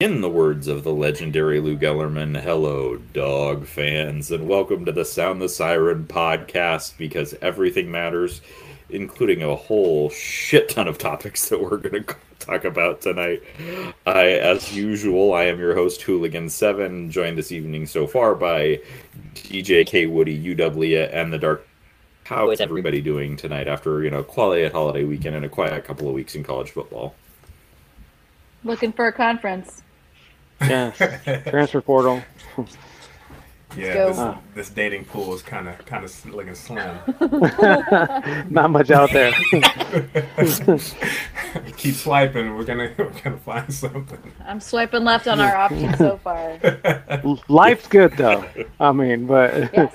In the words of the legendary Lou Gellerman, hello, dog fans, and welcome to the Sound the Siren podcast because everything matters, including a whole shit ton of topics that we're going to talk about tonight. I, as usual, I am your host, Hooligan7, joined this evening so far by DJ K. Woody, UW, and the Dark. How is everybody doing tonight after, you know, a quiet holiday weekend and a quiet couple of weeks in college football? Looking for a conference. Yeah, transfer portal. Yeah, this, this, dating pool is kind of kind of looking slim. Not much out there. Keep swiping. We're gonna we're gonna find something. I'm swiping left on our options so far. Life's good though. I mean, but. Yes.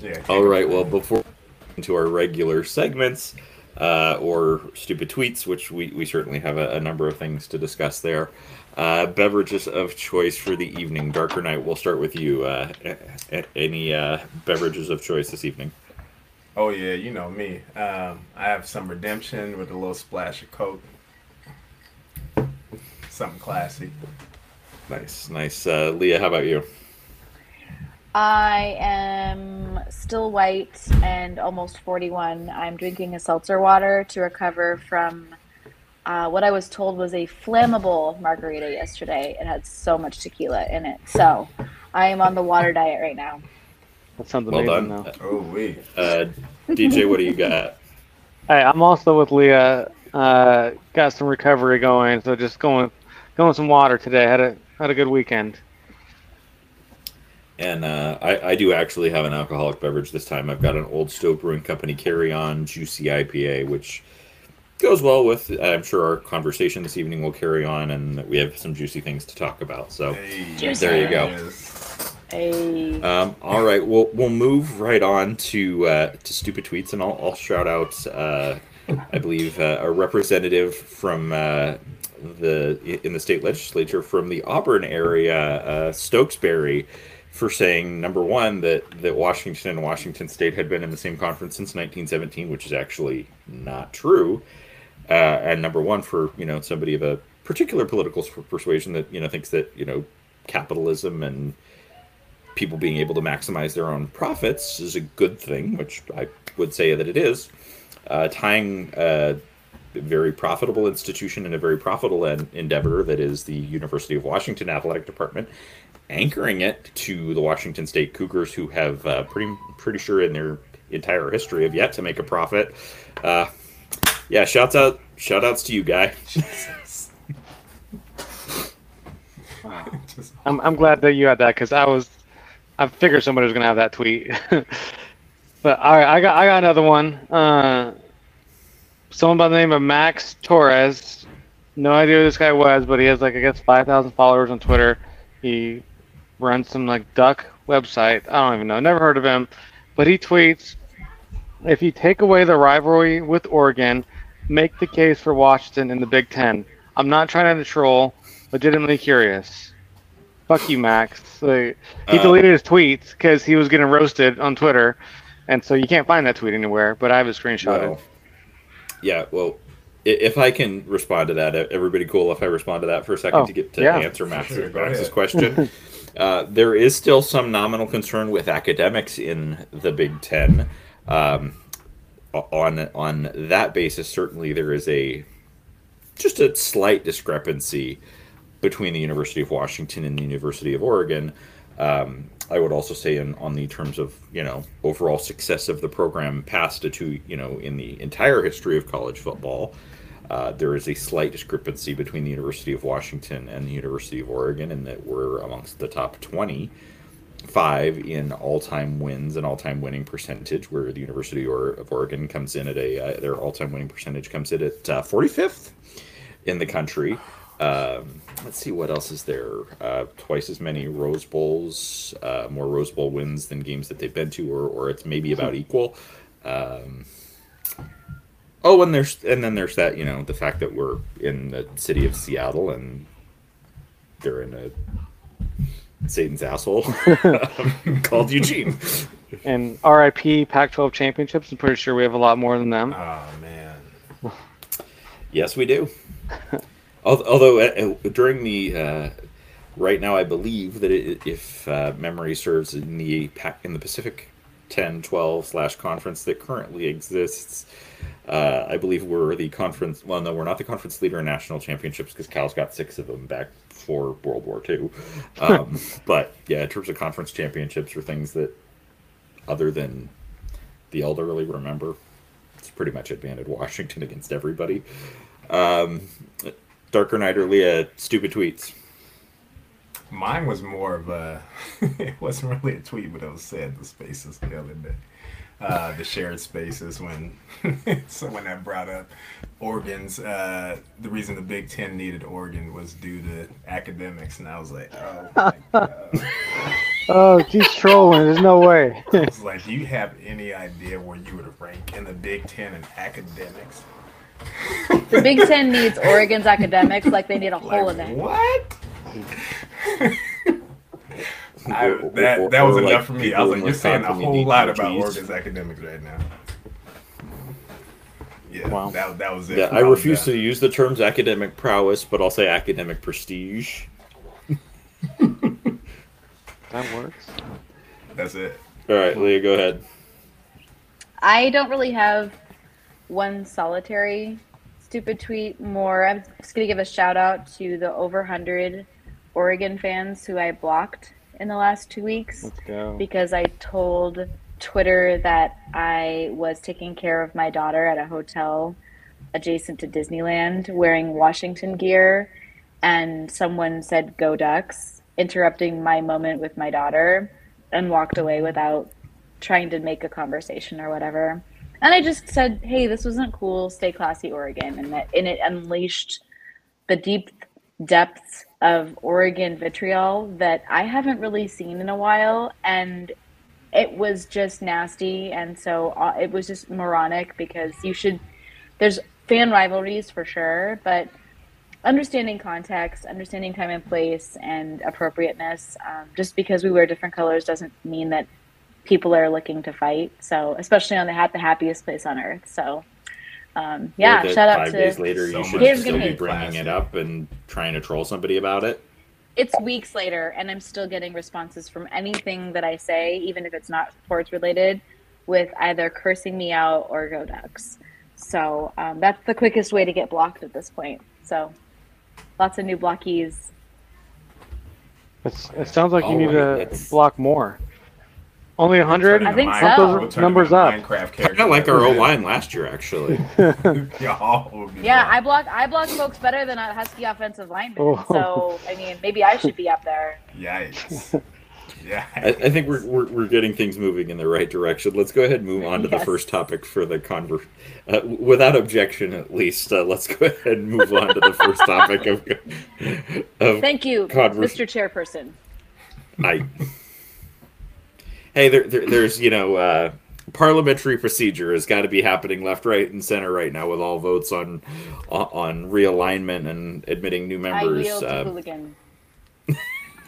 Yeah. All right. Well, before into our regular segments uh, or stupid tweets, which we, we certainly have a, a number of things to discuss there. Uh, beverages of choice for the evening. Darker Knight, we'll start with you. Uh, any uh, beverages of choice this evening? Oh, yeah, you know me. Um, I have some redemption with a little splash of Coke. Something classy. Nice, nice. Uh, Leah, how about you? I am still white and almost 41. I'm drinking a seltzer water to recover from uh, what I was told was a flammable margarita yesterday. It had so much tequila in it. So I am on the water diet right now. That sounds well amazing. Done. Though. Oh, wait. Uh, DJ, what do you got? Hey, I'm also with Leah. Uh, got some recovery going, so just going, going some water today. Had a had a good weekend. And uh, I, I, do actually have an alcoholic beverage this time. I've got an Old Stoke Brewing Company Carry On Juicy IPA, which goes well with, I'm sure, our conversation this evening will carry on, and we have some juicy things to talk about. So hey, there you go. Hey. Um, all right, we'll we'll move right on to uh, to stupid tweets, and I'll, I'll shout out, uh, I believe, uh, a representative from uh, the in the state legislature from the Auburn area, uh, Stokesbary for saying number one that that Washington and Washington State had been in the same conference since 1917, which is actually not true. Uh, and number one for you know somebody of a particular political persuasion that you know thinks that you know capitalism and people being able to maximize their own profits is a good thing, which I would say that it is. Uh, tying a very profitable institution and a very profitable endeavor that is the University of Washington Athletic Department anchoring it to the Washington State Cougars, who have uh, pretty pretty sure in their entire history have yet to make a profit. Uh, yeah, shouts out, shout outs to you, guy. I'm I'm glad that you had that because I was I figured somebody was gonna have that tweet. but all right, I got I got another one. Uh, someone by the name of Max Torres. No idea who this guy was, but he has like I guess five thousand followers on Twitter. He runs some like duck website. I don't even know. Never heard of him, but he tweets, "If you take away the rivalry with Oregon, make the case for Washington in the Big Ten. I'm not trying to troll. Legitimately curious. Fuck you, Max. Like, he uh, deleted his tweets because he was getting roasted on Twitter, and so you can't find that tweet anywhere. But I have a screenshot. Well, yeah, well, if I can respond to that, everybody cool if I respond to that for a second oh, to get to yeah. answer Max's, Max's question. Uh, there is still some nominal concern with academics in the Big Ten. Um, on on that basis, certainly there is a just a slight discrepancy between the University of Washington and the University of Oregon. Um, I would also say, in on the terms of you know overall success of the program past a two you know in the entire history of college football. Uh, there is a slight discrepancy between the University of Washington and the University of Oregon, in that we're amongst the top 25 in all-time wins and all-time winning percentage, where the University of Oregon comes in at a uh, their all-time winning percentage comes in at uh, 45th in the country. Um, let's see what else is there. Uh, twice as many Rose Bowls, uh, more Rose Bowl wins than games that they've been to, or, or it's maybe about equal. Um, Oh, and there's and then there's that you know the fact that we're in the city of Seattle and they're in a Satan's asshole called Eugene. And RIP Pac-12 championships. I'm pretty sure we have a lot more than them. Oh man. yes, we do. Although uh, uh, during the uh, right now, I believe that it, if uh, memory serves in the in the Pacific 10 12 slash conference that currently exists, uh, I believe we're the conference. Well, no, we're not the conference leader in national championships because Cal's got six of them back for World War II. Um, but yeah, in terms of conference championships or things that other than the elderly remember, it's pretty much advantage Washington against everybody. Um, Darker Knight or Leah, stupid tweets. Mine was more of a. it wasn't really a tweet, but it was said the spaces the other day. Uh, the shared spaces when someone had brought up Oregon's. Uh, the reason the Big Ten needed Oregon was due to academics, and I was like, oh my god. Oh, he's trolling. There's no way. I was like, do you have any idea where you would rank in the Big Ten in academics? The Big Ten needs Oregon's academics like they need a hole in Like, it. what? I, that that was Or, like, enough for me. I was like, you're saying a whole lot cream about cheese. Oregon's academics right now. Yeah, Wow. that, that was it. Yeah, I refuse done. to use the terms academic prowess, but I'll say academic prestige. That works. That's it. All right, Leah, go ahead. I don't really have one solitary stupid tweet. More, I'm just gonna give a shout out to the over hundred Oregon fans who I blocked in the last two weeks because I told Twitter that I was taking care of my daughter at a hotel adjacent to Disneyland wearing Washington gear, and someone said "Go Ducks," interrupting my moment with my daughter, and walked away without trying to make a conversation or whatever. And I just said, "Hey, this wasn't cool. Stay classy, Oregon," and that and it unleashed the deep depths of Oregon vitriol that I haven't really seen in a while, and it was just nasty. And so uh, it was just moronic because you should. There's fan rivalries for sure, but understanding context, understanding time and place, and appropriateness. Um, just because we wear different colors doesn't mean that people are looking to fight. So, especially on the, the happiest place on earth. So, um, yeah, Or that shout out five to. days later, So you should Here's still be be bringing it up and trying to troll somebody about it. it's weeks later and i'm still getting responses from anything that i say even if it's not sports related with either cursing me out or go ducks so um, that's the quickest way to get blocked at this point so lots of new blockies It's, it sounds like you need right, to that's- block more. Only a hundred. I think Bump so. those We'll turn numbers them up. into Minecraft I kind of like our O line last year, actually. Y'all yeah i block i block folks better than a husky offensive lineman Oh. so i mean maybe i should be up there Yikes. Yeah. I, I think we're, we're, we're getting things moving in the right direction. Let's go ahead and move on to the first topic for the conver. Uh, without objection, at least, uh, let's go ahead and move on to the first topic of. of thank you Converse- mr chairperson I. Hey, there, there, there's you know, uh, parliamentary procedure has got to be happening left, right, and center right now with all votes on on, on realignment and admitting new i members. uh,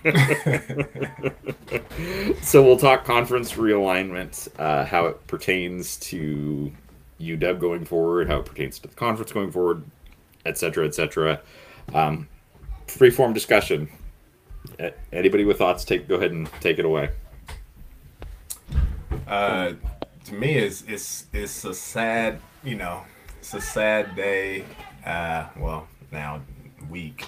so we'll talk conference realignment, uh, how it pertains to UW going forward, how it pertains to the conference going forward, et cetera, et cetera. Um, free form discussion. Uh, Anybody with thoughts, take go ahead and take it away. Uh, to me, it's it's it's a sad, you know, it's a sad day. Uh, well, now week.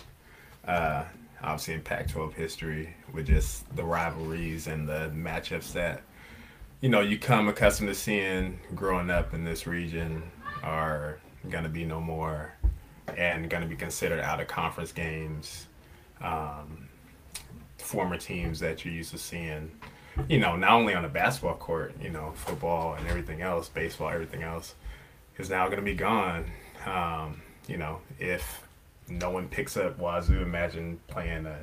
Uh, obviously in Pac-12 history with just the rivalries and the matchups that you know you come accustomed to seeing growing up in this region are gonna be no more, and gonna be considered out of conference games. Um, former teams that you're used to seeing you know, not only on the basketball court, you know, football and everything else, baseball, everything else, is now going to be gone. Um, you know, if no one picks up Wazoo, imagine playing a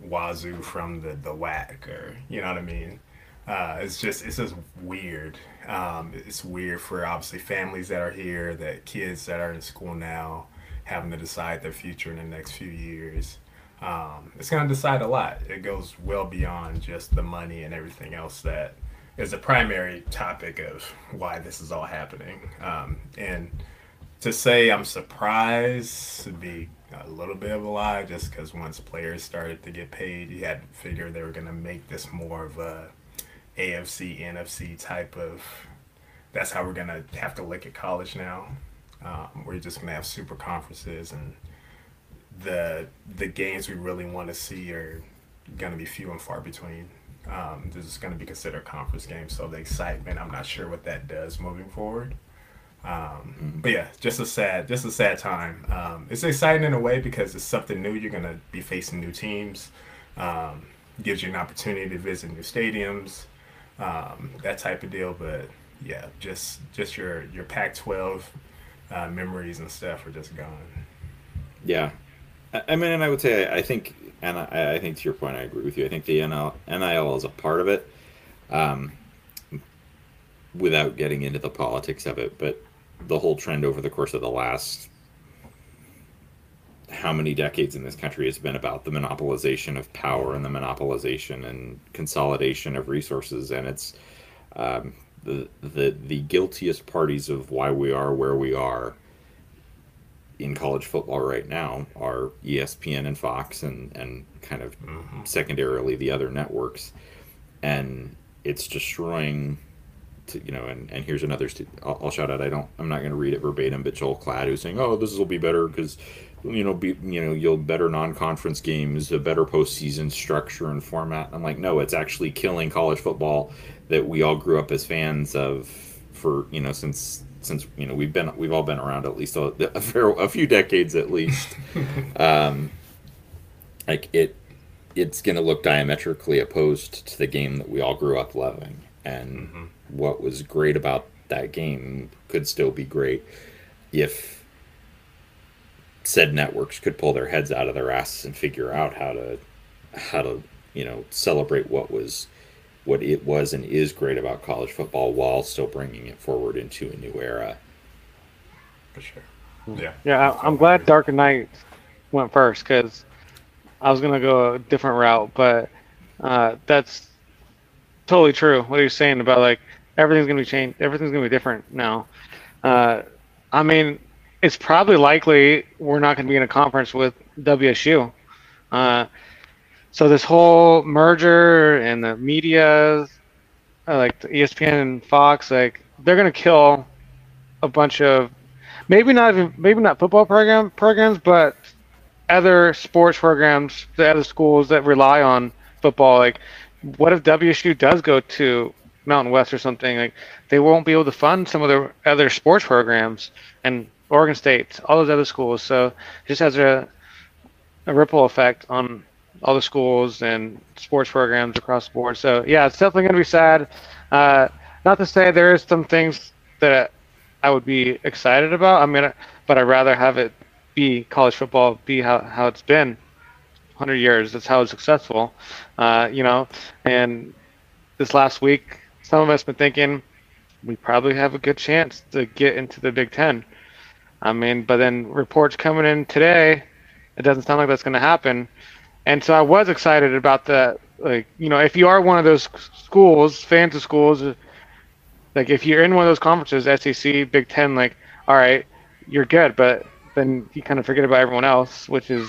Wazoo from the the WAC, or you know what I mean. Uh, it's just it's just weird. Um, it's weird for obviously families that are here, that kids that are in school now, having to decide their future in the next few years um, it's going to decide a lot. It goes well beyond just the money and everything else that is the primary topic of why this is all happening. Um, and to say I'm surprised would be a little bit of a lie, just because once players started to get paid, you had to figure they were going to make this more of a AFC, NFC type of. That's how we're going to have to look at college now. Um, we're just going to have super conferences, and the the games we really want to see are going to be few and far between. Um, this is going to be considered conference games, so the excitement, I'm not sure what that does moving forward. Um, but yeah, just a sad, just a sad time. Um, it's exciting in a way because it's something new. You're gonna be facing new teams. Um, gives you an opportunity to visit new stadiums, um, that type of deal. But yeah, just just your your Pac-12 uh, memories and stuff are just gone. Yeah, I mean, and I would say I think, and I, I think to your point, I agree with you. I think the NL, NIL is a part of it, um, without getting into the politics of it. But the whole trend over the course of the last how many decades in this country has been about the monopolization of power and the monopolization and consolidation of resources, and it's um, the the the guiltiest parties of why we are where we are in college football right now are ESPN and Fox and and kind of mm-hmm. secondarily the other networks, and it's destroying to, you know, and, and here's another. St- I'll, I'll, shout out. I don't. I'm not going to read it verbatim, but Joel Klatt who's saying, "Oh, this will be better because, you know, be you know, you'll better non-conference games, a better postseason structure and format." I'm like, no, it's actually killing college football that we all grew up as fans of for you know since since you know we've been we've all been around at least a, a, fair, a few decades at least. um, like it, it's going to look diametrically opposed to the game that we all grew up loving and. Mm-hmm what was great about that game could still be great if said networks could pull their heads out of their asses and figure out how to how to you know celebrate what was what it was and is great about college football while still bringing it forward into a new era for sure yeah yeah I, am glad dark knight went first because i was gonna go a different route but uh, that's totally true what you're saying about like everything's gonna be changed. Everything's gonna be different now. Uh, I mean, it's probably likely we're not gonna be in a conference with WSU. Uh, so this whole merger and the media, uh, like ESPN and Fox, like they're gonna kill a bunch of maybe not even maybe not football program programs, but other sports programs, the other schools that rely on football. Like, what if WSU does go to Mountain West or something, like they won't be able to fund some of their other sports programs and Oregon State, all those other schools. So it just has a a ripple effect on all the schools and sports programs across the board. So yeah, it's definitely going to be sad. Uh, not to say there is some things that I would be excited about. I mean, but I'd rather have it be college football, be how, how it's been 100 years. That's how it's successful, uh, you know. And this last week, some of us been thinking we probably have a good chance to get into the Big Ten. I mean, but then reports coming in today, it doesn't sound like that's going to happen. And so I was excited about that. Like, you know, if you are one of those schools, fans of schools, like if you're in one of those conferences, SEC, Big Ten, like, all right, you're good. But then you kind of forget about everyone else, which is,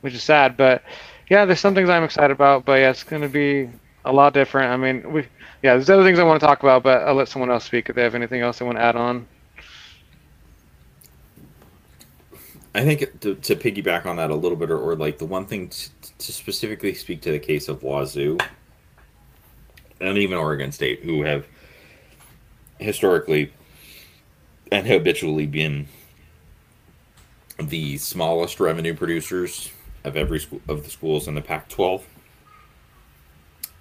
which is sad. But yeah, there's some things I'm excited about. But yeah, it's going to be a lot different. I mean, we yeah, there's other things I want to talk about, but I'll let someone else speak if they have anything else they want to add on. I think to, to piggyback on that a little bit, or, or like the one thing to, to, specifically speak to the case of Wazoo and even Oregon State, who have historically and habitually been the smallest revenue producers of every school of the schools in the Pac-12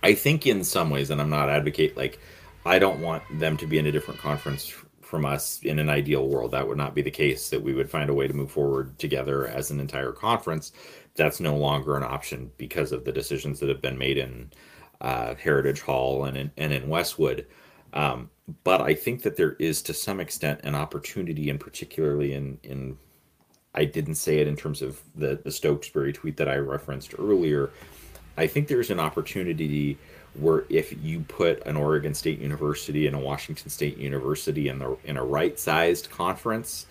I think in some ways, and I'm not advocate like I don't want them to be in a different conference from us in an ideal world. That would not be the case. That we would find a way to move forward together as an entire conference. That's no longer an option because of the decisions that have been made in uh, Heritage Hall and in, and in Westwood. Um, but I think that there is to some extent an opportunity, and particularly in in I didn't say it in terms of the the Stokesbary tweet that I referenced earlier, I think there's an opportunity where if you put an Oregon State University and a Washington State University in the in a right-sized conference,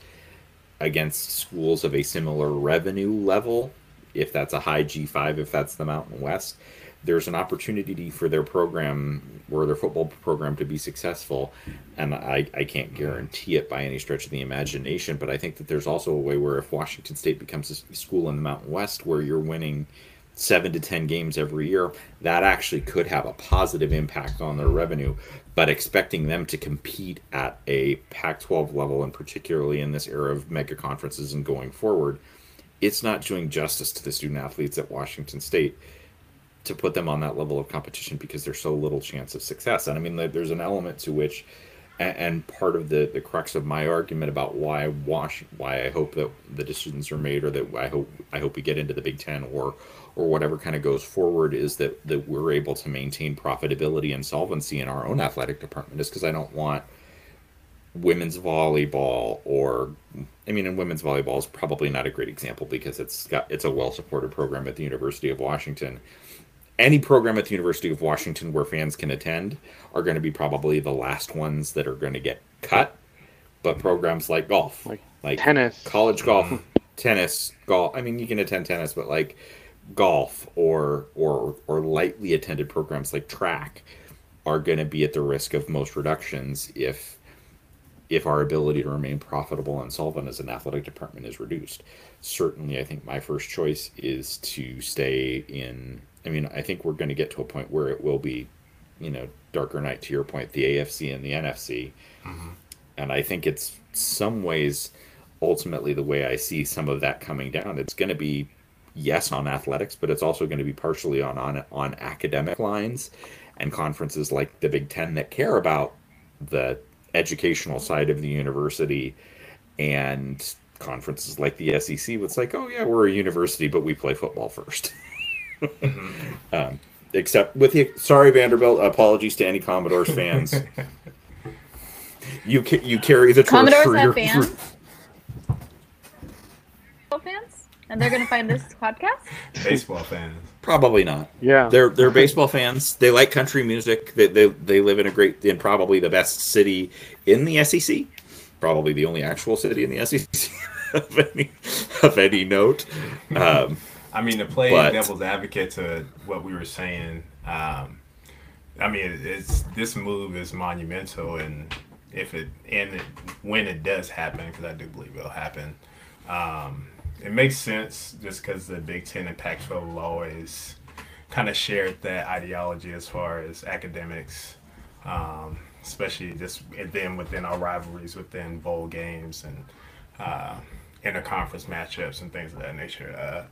against schools of a similar revenue level, if that's a high G5, if that's the Mountain West, there's an opportunity for their program or their football program to be successful. And I, I can't guarantee it by any stretch of the imagination, but I think that there's also a way where if Washington State becomes a school in the Mountain West where you're winning seven to 10 games every year, that actually could have a positive impact on their revenue. But expecting them to compete at a Pac 12 level, and particularly in this era of mega conferences and going forward, it's not doing justice to the student athletes at Washington State to put them on that level of competition because there's so little chance of success. And I mean, there's an element to which, and part of the the crux of my argument about why Wash, why I hope that the decisions are made, or that I hope I hope we get into the Big Ten or or whatever kind of goes forward, is that that we're able to maintain profitability and solvency in our own athletic department. Is because I don't want women's volleyball or I mean, in women's volleyball is probably not a great example because it's got it's a well supported program at the University of Washington any program at the University of Washington where fans can attend are going to be probably the last ones that are going to get cut. But programs like golf, Like like tennis. college golf, tennis, golf. I mean, you can attend tennis, but like golf or or or lightly attended programs like track are going to be at the risk of most reductions if if our ability to remain profitable and solvent as an athletic department is reduced. Certainly, I think my first choice is to stay in. I mean, I think we're going to get to a point where it will be, you know, Darker Knight to your point, the AFC and the NFC. Mm-hmm. And I think it's some ways ultimately the way I see some of that coming down. It's going to be yes on athletics, but it's also going to be partially on on on academic lines and conferences like the Big Ten that care about the educational side of the university and conferences like the SEC. It's like, oh yeah, we're a university, but we play football first. um, except with the sorry Vanderbilt, apologies to any Commodores fans. you ca- you carry the torch Commodores for have your fans? for- fans, and they're gonna find this podcast. Baseball fans. probably not. Yeah. They're they're baseball fans. They like country music. They, they they live in a great in probably the best city in the SEC. Probably the only actual city in the SEC of any of any note. Um, I mean, to play But- devil's advocate to what we were saying, um, I mean, it's this move is monumental, and if it and it, when it does happen, because I do believe it'll happen, um, it makes sense just because the Big Ten and Pac-12 will always kind of shared that ideology as far as academics, um, especially just then within our rivalries within bowl games and uh, interconference matchups and things of that nature. Uh,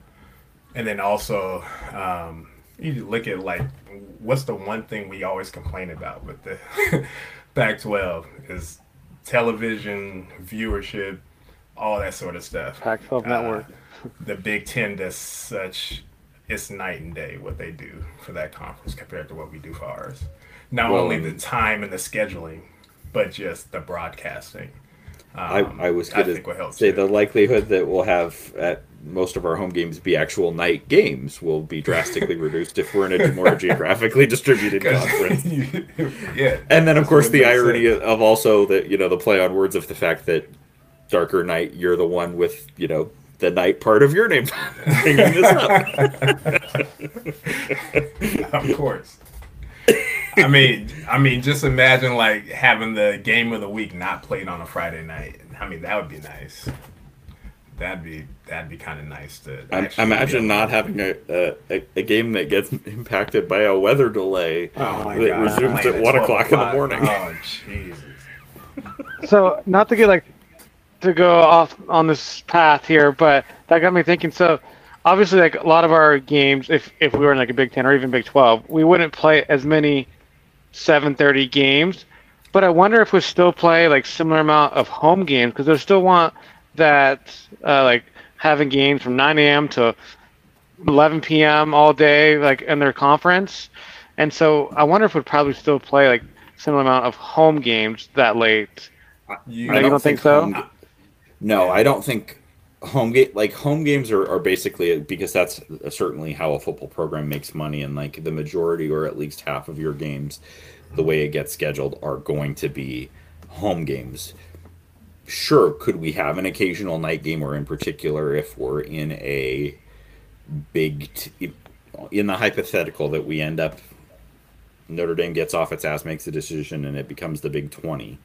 and then also, um, you look at like, what's the one thing we always complain about with the Pac-12 is television viewership, all that sort of stuff. Pac-12 Uh, network. The Big Ten does such, it's night and day what they do for that conference compared to what we do for ours. Not Well, only the time and the scheduling, but just the broadcasting. Um, I, I was going to say too. the likelihood that we'll have at most of our home games be actual night games will be drastically reduced if we're in a more geographically distributed conference. yeah. And then, of course, the irony sense. of also that you know the play on words of the fact that Darker Knight, you're the one with you know the night part of your name bringing this up. of course. I mean, I mean, just imagine like having the game of the week not played on a Friday night. I mean, that would be nice. That'd be that'd be kind of nice to. I imagine not having a, a a game that gets impacted by a weather delay Oh that God, resumes at one 12 o'clock in the morning. Oh Jesus! So not to get like to go off on this path here, but that got me thinking. So obviously, like a lot of our games, if if we were in like a Big Ten or even Big Twelve, we wouldn't play as many 7:30 games. But I wonder if we still play like similar amount of home games because they still want that uh, like having games from 9 a.m. to 11 p.m. all day, like in their conference. And so I wonder if we'd probably still play like similar amount of home games that late. You, No, you don't think so? home- no, I don't think home game like home games are, are basically because that's certainly how a football program makes money and like the majority or at least half of your games the way it gets scheduled are going to be home games sure, could we have an occasional night game, or in particular, if we're in a big, t- in the hypothetical that we end up, Notre Dame gets off its ass, makes a decision, and it becomes the Big 20.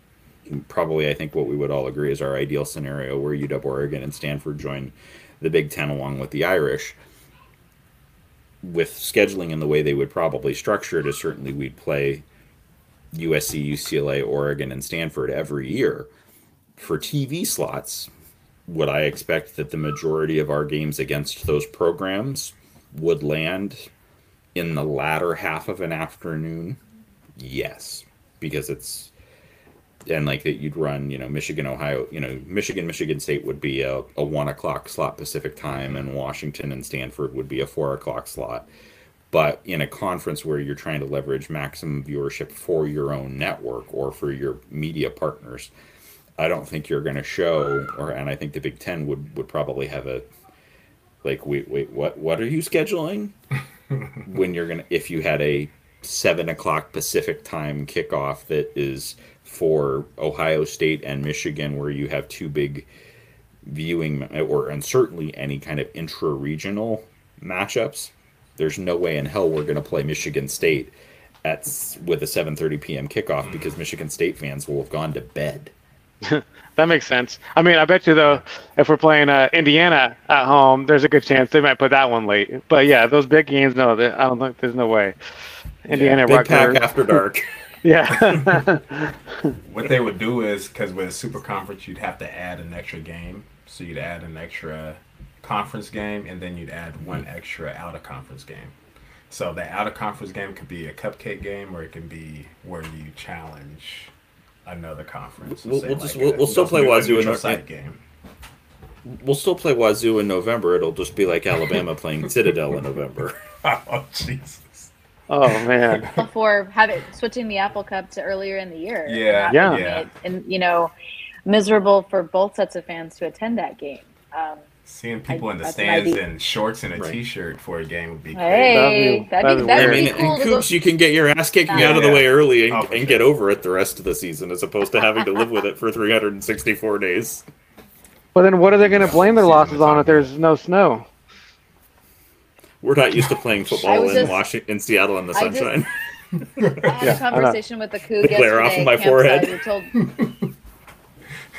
Probably, I think what we would all agree is our ideal scenario where UW Oregon and Stanford join the Big 10 along with the Irish. With scheduling in the way they would probably structure it, is certainly we'd play USC, UCLA, Oregon, and Stanford every year. For TV slots, would I expect that the majority of our games against those programs would land in the latter half of an afternoon? Yes, because it's and like that you'd run, you know, Michigan, Ohio, you know, Michigan, Michigan State would be a, a one o'clock slot Pacific time, and Washington and Stanford would be a four o'clock slot. But in a conference where you're trying to leverage maximum viewership for your own network or for your media partners, I don't think you're going to show, or and I think the Big Ten would would probably have a like, wait, wait, what what are you scheduling? when you're gonna if you had a seven o'clock Pacific time kickoff that is for Ohio State and Michigan, where you have two big viewing or and certainly any kind of intra-regional matchups. There's no way in hell we're going to play Michigan State at with a 7:30 p.m. kickoff because Michigan State fans will have gone to bed. that makes sense. I mean, I bet you though, if we're playing uh, Indiana at home, there's a good chance they might put that one late. But yeah, those big games, no, I don't think there's no way. Indiana yeah, big pack after dark. yeah. what they would do is because with a super conference, you'd have to add an extra game. So you'd add an extra conference game, and then you'd add one extra out of conference game. So the out of conference game could be a cupcake game, or it can be where you challenge another conference. We'll, we'll, just, we'll, we'll still play Wazoo in our game. We'll still play Wazoo in November. It'll just be like Alabama playing Citadel in November. oh Jesus. Oh man! Before having switching the Apple Cup to earlier in the year. Yeah, yeah, it, and you know, miserable for both sets of fans to attend that game. Um, Seeing people I, in the stands in shorts and a right. t-shirt for a game would be crazy. Hey, that'd be, that'd be, I mean, cool. And Coops, you can get your ass kicking out of the way early and, oh, and sure. get over it the rest of the season, as opposed to having to live with it for 364 days. Well, then what are they going to blame their losses on if there's no snow? We're not used to playing football in just, Washington, in Seattle in the sunshine. I, just, I had a conversation with the Coug yesterday. off of my forehead. Told,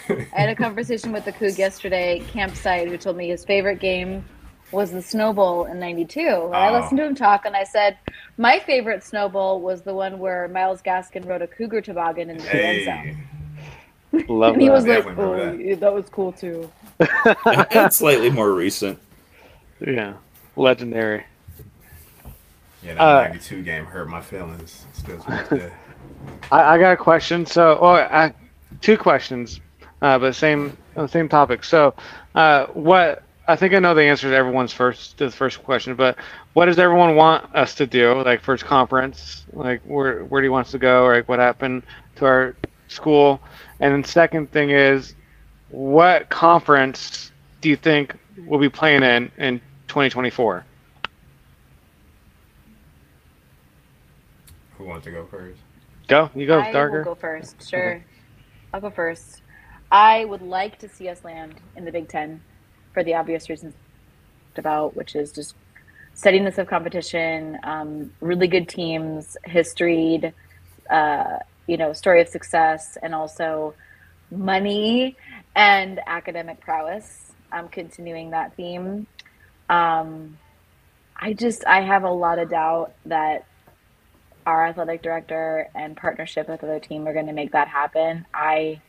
I had a conversation with the Coug yesterday, campsite, who told me his favorite game was the Snow Bowl in '92. Oh. I ah. listened to him talk, and I said my favorite Snow Bowl was the one where Myles Gaskin rode a cougar toboggan in the hey. end zone. Love and he that. was like, "Oh, that. that was cool too." it's slightly more recent. Yeah. Legendary. Yeah, that uh, 92 game hurt my feelings. Still I, I got a question. So, oh, I, two questions, uh, but same same topic. So, uh, what I think I know the answer to everyone's first to the first question, but what does everyone want us to do? Like first conference, like where where do you want us to go? Or like what happened to our school? And then second thing is, what conference do you think we'll be playing in in 2024. Who wants to go first? Go. You go, I Darker. will go first. Sure. Okay. I'll go first. I would like to see us land in the Big Ten for the obvious reasons about, which is just steadiness of competition, um, really good teams, history, uh, you know, story of success, and also money and academic prowess. I'm continuing that theme. Um, I just I have a lot of doubt that our athletic director and partnership with other team are going to make that happen. I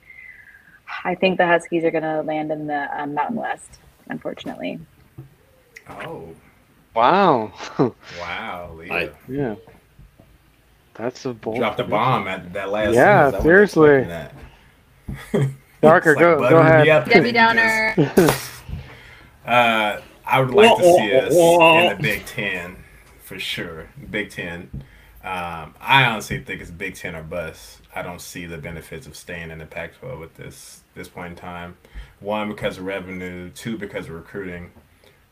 I think the Huskies are going to land in the um, Mountain West, unfortunately. Oh. Wow. wow, Leah. I, yeah. That's a bold. Dropped a bomb at that last. Yeah, seriously. Darker, like go go ahead. Debbie Downer. uh, I would like to see us in the Big Ten for sure. Big Ten. Um, I honestly think it's Big Ten or bust. I don't see the benefits of staying in the Pac-12 at this this point in time. One because of revenue. Two because of recruiting.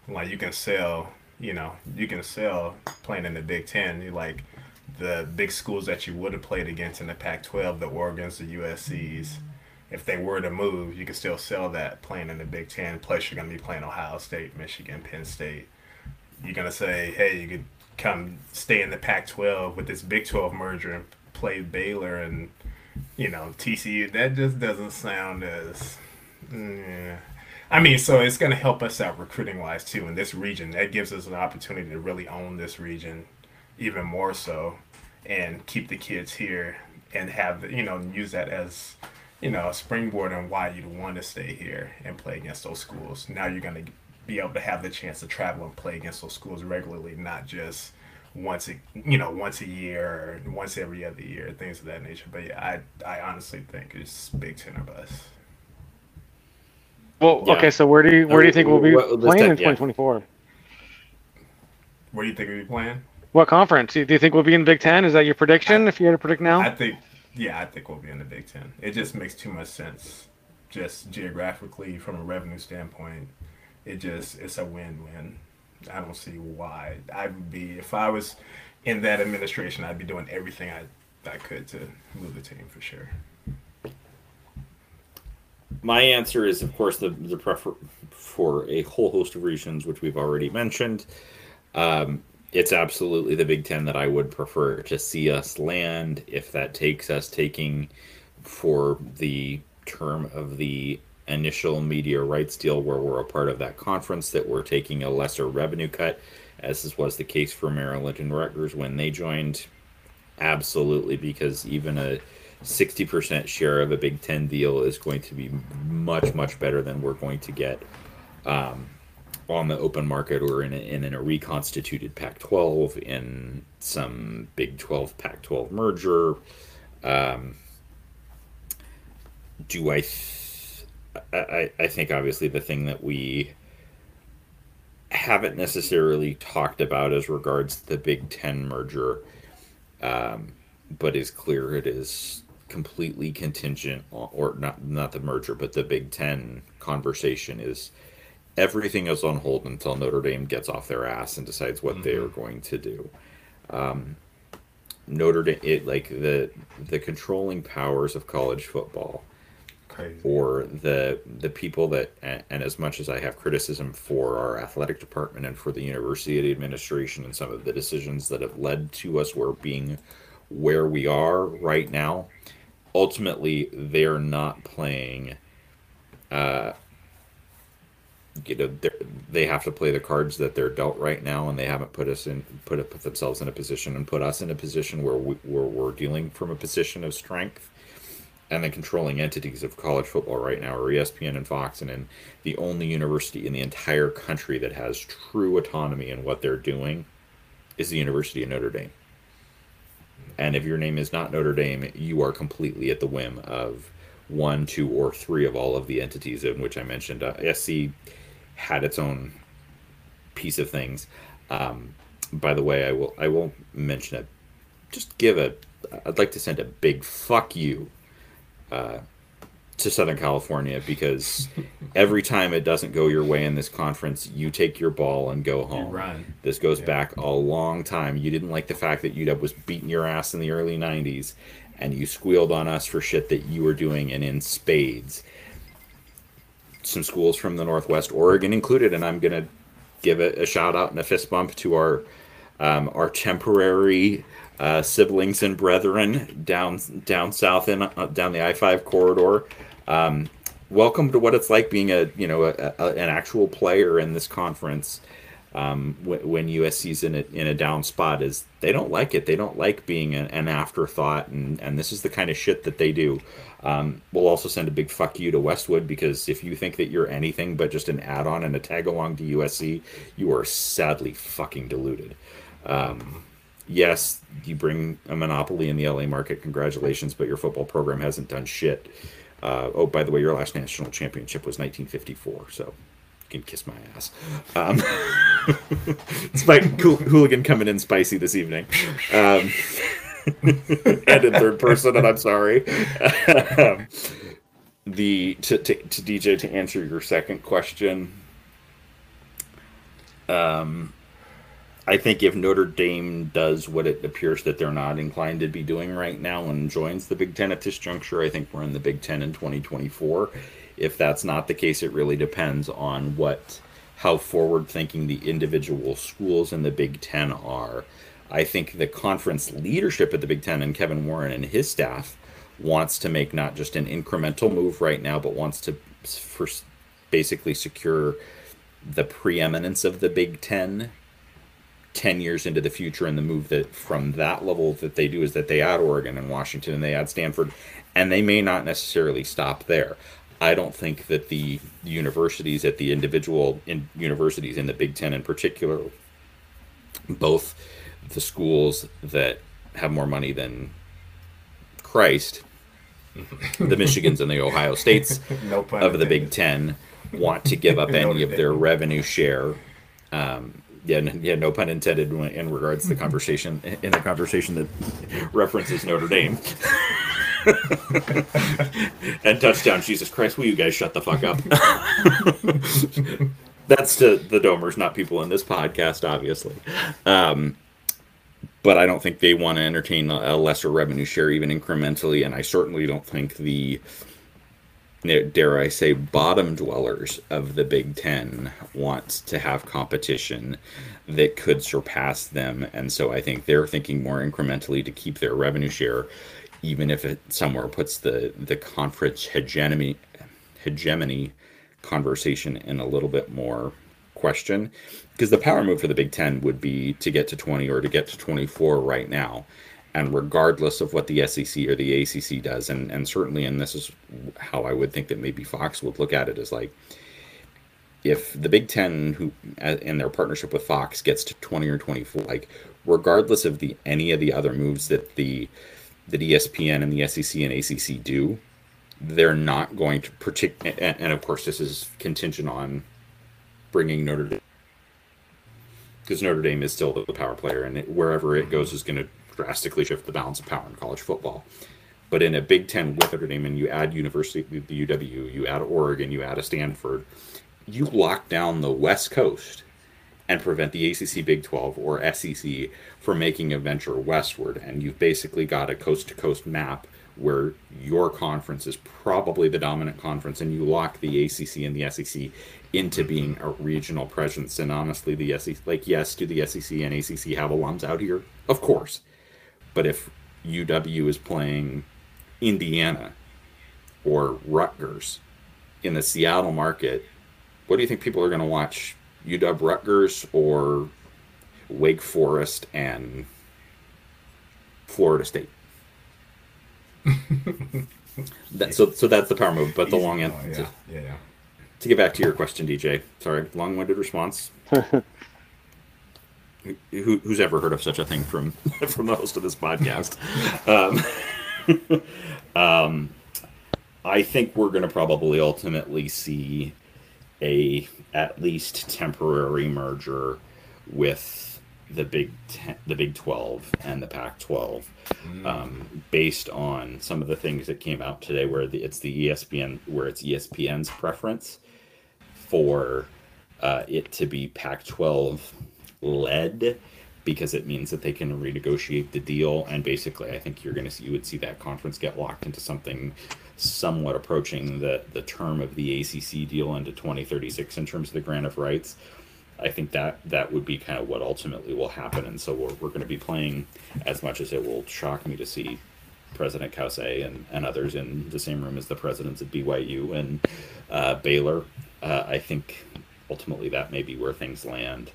Like you can sell, you know, you can sell playing in the Big Ten. You like the big schools that you would have played against in the Pac-12, the Oregon's, the USC's. If they were to move, you could still sell that playing in the Big Ten. Plus, you're going to be playing Ohio State, Michigan, Penn State. You're going to say, hey, you could come stay in the Pac-12 with this Big 12 merger and play Baylor and you know TCU. That just doesn't sound as. Yeah. I mean, so it's going to help us out recruiting wise too in this region. That gives us an opportunity to really own this region even more so and keep the kids here and have, you know, use that as, you know, a springboard on why you'd want to stay here and play against those schools. Now you're going to be able to have the chance to travel and play against those schools regularly, not just once a you know once a year or once every other year, things of that nature. But yeah, I I honestly think it's Big Ten or bust. Well, Yeah. okay, so where do you where do you think we'll be What- let's playing in 2024? Where do you think we'll be playing? What conference? Do you think we'll be in Big Ten? Is that your prediction? if you had to predict now, I think yeah, I think we'll be in the Big Ten. It just makes too much sense, just geographically from a revenue standpoint. It just it's a win-win. I don't see why I would be if I was in that administration. I'd be doing everything I I could to move the team for sure. My answer is, of course, the the prefer for a whole host of reasons, which we've already mentioned. Um, it's absolutely the Big Ten that I would prefer to see us land. If that takes us taking for the term of the initial media rights deal, where we're a part of that conference, that we're taking a lesser revenue cut, as was the case for Maryland and Rutgers when they joined. Absolutely, because even a 60% share of a Big Ten deal is going to be much, much better than we're going to get um, on the open market or in a, in, a reconstituted Pac 12, in some Big 12 Pac 12 merger. Um, do I, th- I, I think obviously the thing that we haven't necessarily talked about as regards the Big Ten merger um, but is clear it is completely contingent on, or not not the merger but the big 10 conversation is everything is on hold until notre dame gets off their ass and decides what they are going to do um, notre dame it like the the controlling powers of college football Crazy. for the the people that and, and as much as I have criticism for our athletic department and for the university administration and some of the decisions that have led to us where being where we are right now, ultimately they're not playing. Uh, you know, they're- have to play the cards that they're dealt right now, and they haven't put us in put put themselves in a position and put us in a position where we, where we're dealing from a position of strength and the controlling entities of college football right now are ESPN and Fox, and then the only university in the entire country that has true autonomy in what they're doing is the University of Notre Dame. And if your name is not Notre Dame, you are completely at the whim of one, two, or three of all of the entities in which I mentioned. Uh, SC had its own piece of things. Um, by the way, I will I will mention it. Just give a. I'd like to send a big fuck you uh, to Southern California because every time it doesn't go your way in this conference, you take your ball and go home. run. This goes Yeah. back a long time. You didn't like the fact that UW was beating your ass in the early 90s and you squealed on us for shit that you were doing and in spades. Some schools from the Northwest, Oregon included, and I'm going to give a, a shout out and a fist bump to our um, our temporary uh, siblings and brethren down down south in uh, down the I five corridor. Um, welcome to what it's like being a you know a, a, an actual player in this conference. Um, when, USC's in a, in a down spot, is they don't like it. They don't like being an, an afterthought, and and this is the kind of shit that they do. Um, we'll also send a big fuck you to Westwood because if you think that you're anything but just an add-on and a tag along to USC, you are sadly fucking deluded. Um, yes, you bring a monopoly in the LA market. Congratulations, but your football program hasn't done shit. Uh, oh, by the way, your last national championship was 1954, so can kiss my ass. Um, Spike Hool- Hooligan coming in spicy this evening. Um, and in third person, and I'm sorry. Um, the to, to, to DJ to answer your second question. Um, I think if Notre Dame does what it appears that they're not inclined to be doing right now and joins the Big Ten at this juncture, I think we're in the Big Ten in 2024. If that's not the case, it really depends on what how forward thinking the individual schools in the Big Ten are. I think the conference leadership at the Big Ten and Kevin Warren and his staff wants to make not just an incremental move right now, but wants to first basically secure the preeminence of the Big Ten 10 years into the future and the move that from that level that they do is that they add Oregon and Washington and they add Stanford and they may not necessarily stop there. I don't think that the universities at the individual in universities in the Big 10 in particular both the schools that have more money than Christ the Michigans and the Ohio States No of the Big. Ten want to give up any of their revenue share. Um, yeah, n- yeah, no pun intended in regards to the conversation in the conversation that references Notre Dame. and touchdown, Jesus Christ! Will you guys shut the fuck up? That's to the Domers, not people in this podcast, obviously. Um, but I don't think they want to entertain a a lesser revenue share even incrementally, and I certainly don't think the dare I say bottom dwellers of the Big Ten want to have competition that could surpass them, and so I think they're thinking more incrementally to keep their revenue share, even if it somewhere puts the the conference hegemony hegemony conversation in a little bit more question because the power move for the Big Ten would be to get to 20 or to get to 24 right now. And regardless of what the SEC or the ACC does, and, and certainly, and this is how I would think that maybe Fox would look at it, is like if the Big Ten, who uh, in their partnership with Fox, gets to 20 or 24, like regardless of the any of the other moves that the that ESPN and the SEC and ACC do, they're not going to partic- and, and of course this is contingent on bringing Notre Dame because Notre Dame is still the power player and it, wherever it goes is going to drastically shift the balance of power in college football. But in a Big Ten with Notre Dame, and you add University, the UW, you add Oregon, you add a Stanford, you lock down the West Coast and prevent the ACC, Big 12, or SEC from making a venture westward. And you've basically got a coast to coast map where your conference is probably the dominant conference, and you lock the ACC and the SEC into being a regional presence. And honestly, the SEC, like, yes, do the SEC and ACC have alums out here? Of course. But if UW is playing Indiana or Rutgers in the Seattle market, what do you think people are going to watch? UW Rutgers or Wake Forest and Florida State? that, so, so that's the power move. But the Easy. long end. Oh, yeah, yeah, yeah. To get back to your question, DJ. Sorry, long-winded response. Who, who's ever heard of such a thing from from the host of this podcast? Um, um, I think we're going to probably ultimately see a at least temporary merger with the Big Ten, the Big Twelve and the Pac twelve, um, based on some of the things that came out today, where the, it's the ESPN, where it's ESPN's preference for uh, it to be Pac twelve led because it means that they can renegotiate the deal. And basically I think you're going to see you would see that conference get locked into something somewhat approaching the the term of the ACC deal into 2036 in terms of the grant of rights. I think that that would be kind of what ultimately will happen and so we're, we're going to be playing as much as it will shock me to see President Cauce and, and others in the same room as the presidents at BYU and uh, Baylor. Uh, I think ultimately that may be where things land,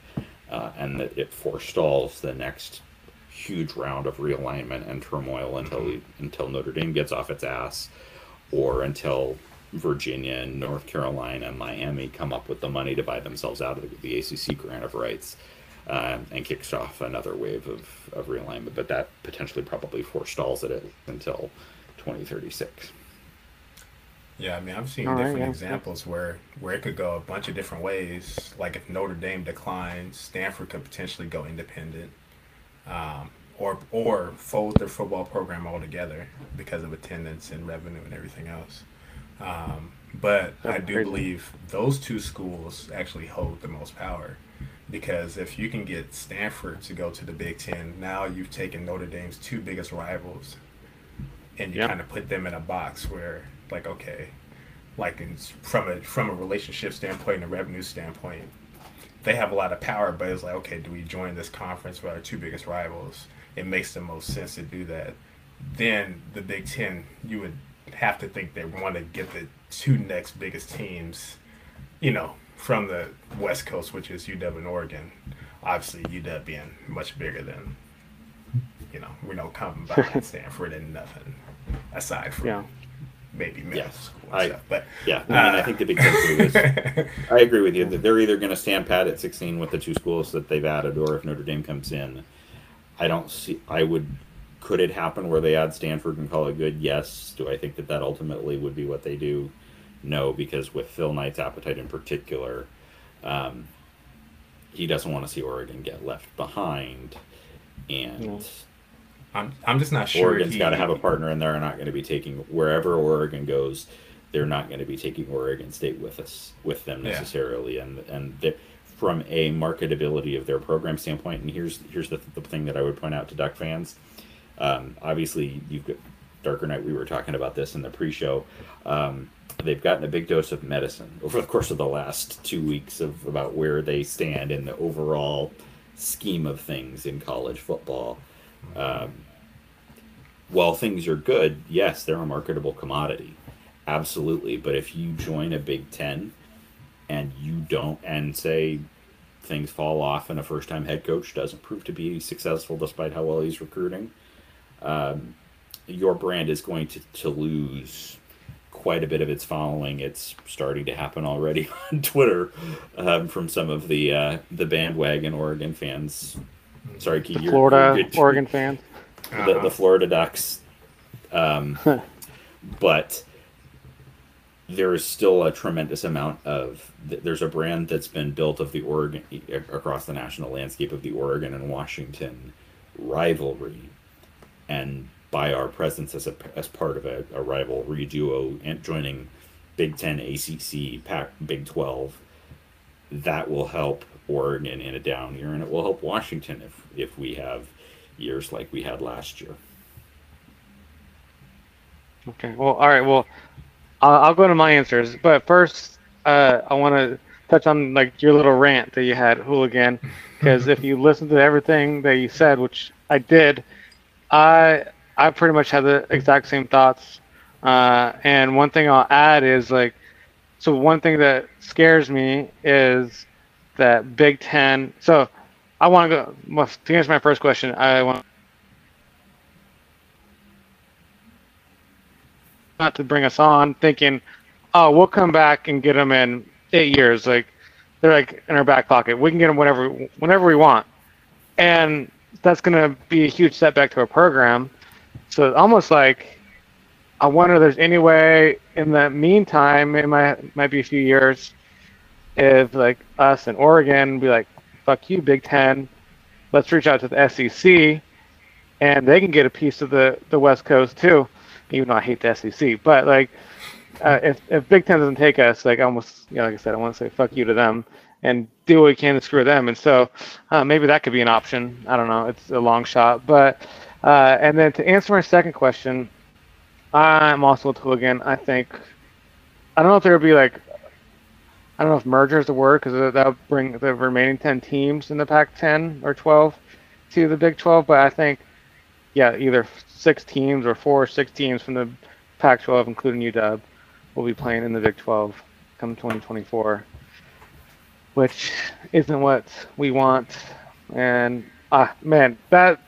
uh, and that it forestalls the next huge round of realignment and turmoil until we, until Notre Dame gets off its ass, or until Virginia and North Carolina and Miami come up with the money to buy themselves out of the, the ACC grant of rights. Uh, and kicks off another wave of, of realignment, but that potentially probably forestalls it until 2036. Yeah, I mean, I've seen All right, different yeah. examples where where it could go a bunch of different ways. Like if Notre Dame declines, Stanford could potentially go independent, um, or or fold their football program altogether because of attendance and revenue and everything else. Um, but I do crazy. believe those two schools actually hold the most power because if you can get Stanford to go to the Big Ten, now you've taken Notre Dame's two biggest rivals, and you Yep. kind of put them in a box where, like, okay, like in, from a from a relationship standpoint and a revenue standpoint, they have a lot of power. But it's like, okay, do we join this conference with our two biggest rivals? It makes the most sense to do that. Then the Big Ten, you would have to think they want to get the two next biggest teams, you know, from the West Coast, which is UW and Oregon. Obviously, UW being much bigger than, you know, we know coming behind Stanford and nothing aside from Yeah. maybe middle Yes, school and I- stuff. But Yeah, I mean, I think the Big Ten move is. I agree with you. that They're either going to stand pat at 16 with the two schools that they've added, or if Notre Dame comes in, I don't see. I would. Could it happen where they add Stanford and call it good? Yes. Do I think that that ultimately would be what they do? No, because with Phil Knight's appetite in particular, um, he doesn't want to see Oregon get left behind, and. No. I'm I'm just not sure. Oregon's got to have a partner, and they're not going to be taking wherever Oregon goes. They're not going to be taking Oregon State with us with them Yeah. necessarily, and and they- from a marketability of their program standpoint. And here's here's the, the thing that I would point out to Duck fans. Um, obviously, you've got Darker Knight. We were talking about this in the pre-show. Um, they've gotten a big dose of medicine over the course of the last two weeks of about where they stand in the overall scheme of things in college football. Um, while things are good, yes, they're a marketable commodity. Absolutely. But if you join a Big Ten and you don't, and say things fall off and a first time head coach doesn't prove to be successful despite how well he's recruiting, um, your brand is going to, to lose quite a bit of its following. It's starting to happen already on Twitter um, from some of the uh, the bandwagon Oregon fans. Sorry, Key, The you're- Florida, you're good. Oregon fans. the, Uh-huh. the Florida Ducks. Um, but there is still a tremendous amount of there's a brand that's been built of the Oregon across the national landscape of the Oregon and Washington rivalry, and by our presence as a as part of a, a rivalry duo and joining Big Ten, ACC, Pac, Big Twelve, that will help Oregon in a down year, and it will help Washington if if we have years like we had last year. Okay. Well, all right. Well, I'll, I'll go to my answers, but first, uh, I want to touch on like your little rant that you had, hooligan, because if you listen to everything that you said, which I did, I I pretty much had the exact same thoughts. Uh, and one thing I'll add is like, so one thing that scares me is that Big Ten. So I want to go to answer my first question. I want. Not to bring us on thinking, oh, we'll come back and get them in eight years. Like they're like in our back pocket. We can get them whenever whenever we want, and that's going to be a huge setback to our program. So almost like I wonder if there's any way in the meantime, it might might be a few years, if like us in Oregon be like, fuck you, Big Ten, let's reach out to the SEC, and they can get a piece of the the West Coast too even though I hate the SEC. But like, uh, if if Big Ten doesn't take us, like almost, you know, like I said, I want to say fuck you to them and do what we can to screw them. And so uh, maybe that could be an option. I don't know. It's a long shot, but uh, and then to answer my second question, I'm also with hooligan. I think I don't know if there would be like. I don't know if merger is the word because that would bring the remaining 10 teams in the Pac 10 or 12 to the Big 12, but I think yeah, either six teams or four or six teams from the Pac-12, including UW, will be playing in the Big 12 come 2024, which isn't what we want. And ah, man, that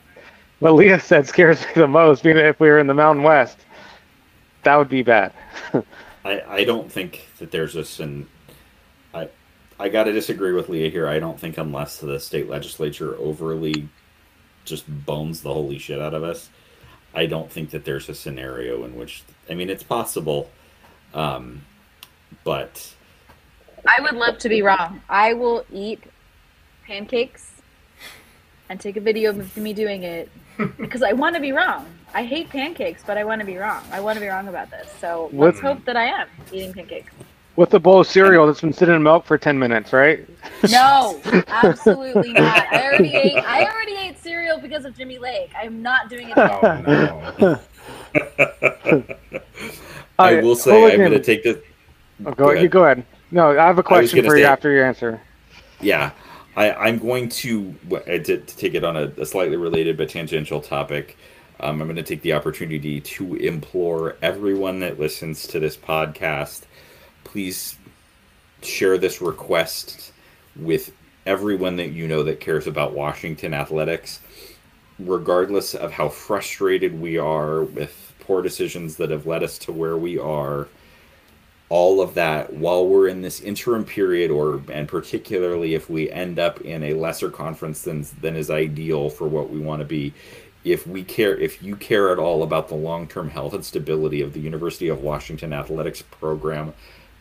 what Leah said scares me the most. Being if we were in the Mountain West, that would be bad. I, I don't think that there's this, and I I got to disagree with Leah here. I don't think unless the state legislature overly just bones the holy shit out of us, I don't think that there's a scenario in which I mean it's possible, um, but I would love to be wrong. I will eat pancakes and take a video of me doing it because I want to be wrong. I hate pancakes, but I want to be wrong. I want to be wrong about this. So let's Let's- hope that I am eating pancakes. With a bowl of cereal that's been sitting in milk for ten minutes, right? No, absolutely not. I already ate. I already ate cereal because of Jimmy Lake. I'm not doing it again. Oh no. I will say I'm going to take this. Oh, Go go, ahead. you go ahead. No, I have a question gonna for you after your answer. Yeah, I, I'm going to, uh, to to take it on a, a slightly related but tangential topic. Um, I'm going to take the opportunity to implore everyone that listens to this podcast, please share this request with everyone that you know that cares about Washington athletics, regardless of how frustrated we are with poor decisions that have led us to where we are. All of that while we're in this interim period or and particularly if we end up in a lesser conference than than is ideal for what we want to be if we care if you care at all about the long-term health and stability of the University of Washington athletics program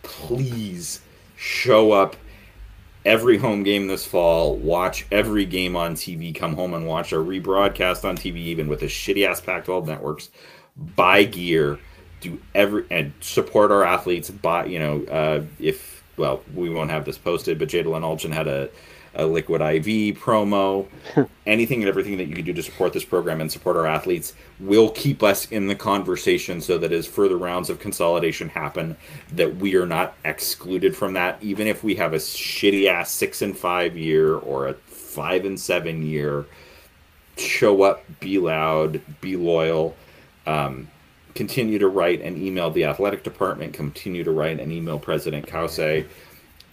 please show up every home game this fall watch every game on TV come home and watch a rebroadcast on TV even with the shitty ass Pac-12 networks. Buy gear do every and support our athletes buy you know uh, if well we won't have this posted but Jadalyn Algen had a, a liquid IV promo. Anything and everything that you can do to support this program and support our athletes will keep us in the conversation so that as further rounds of consolidation happen that we are not excluded from that. Even if we have a shitty ass six and five year or a five and seven year show up be loud be loyal um, continue to write and email the athletic department, continue to write and email President Cauce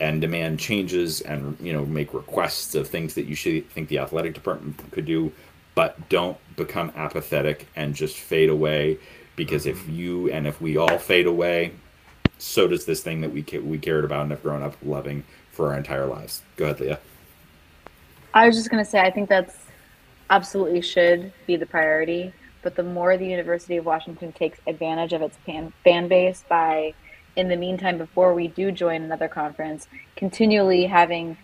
and demand changes and you know make requests of things that you should think the athletic department could do, but don't become apathetic and just fade away because if mm-hmm. you and if we all fade away, so does this thing that we we cared about and have grown up loving for our entire lives. Go ahead, Leah. I was just going to say, I think that's absolutely should be the priority. But the more the University of Washington takes advantage of its fan, fan base by, in the meantime, before we do join another conference, continually having,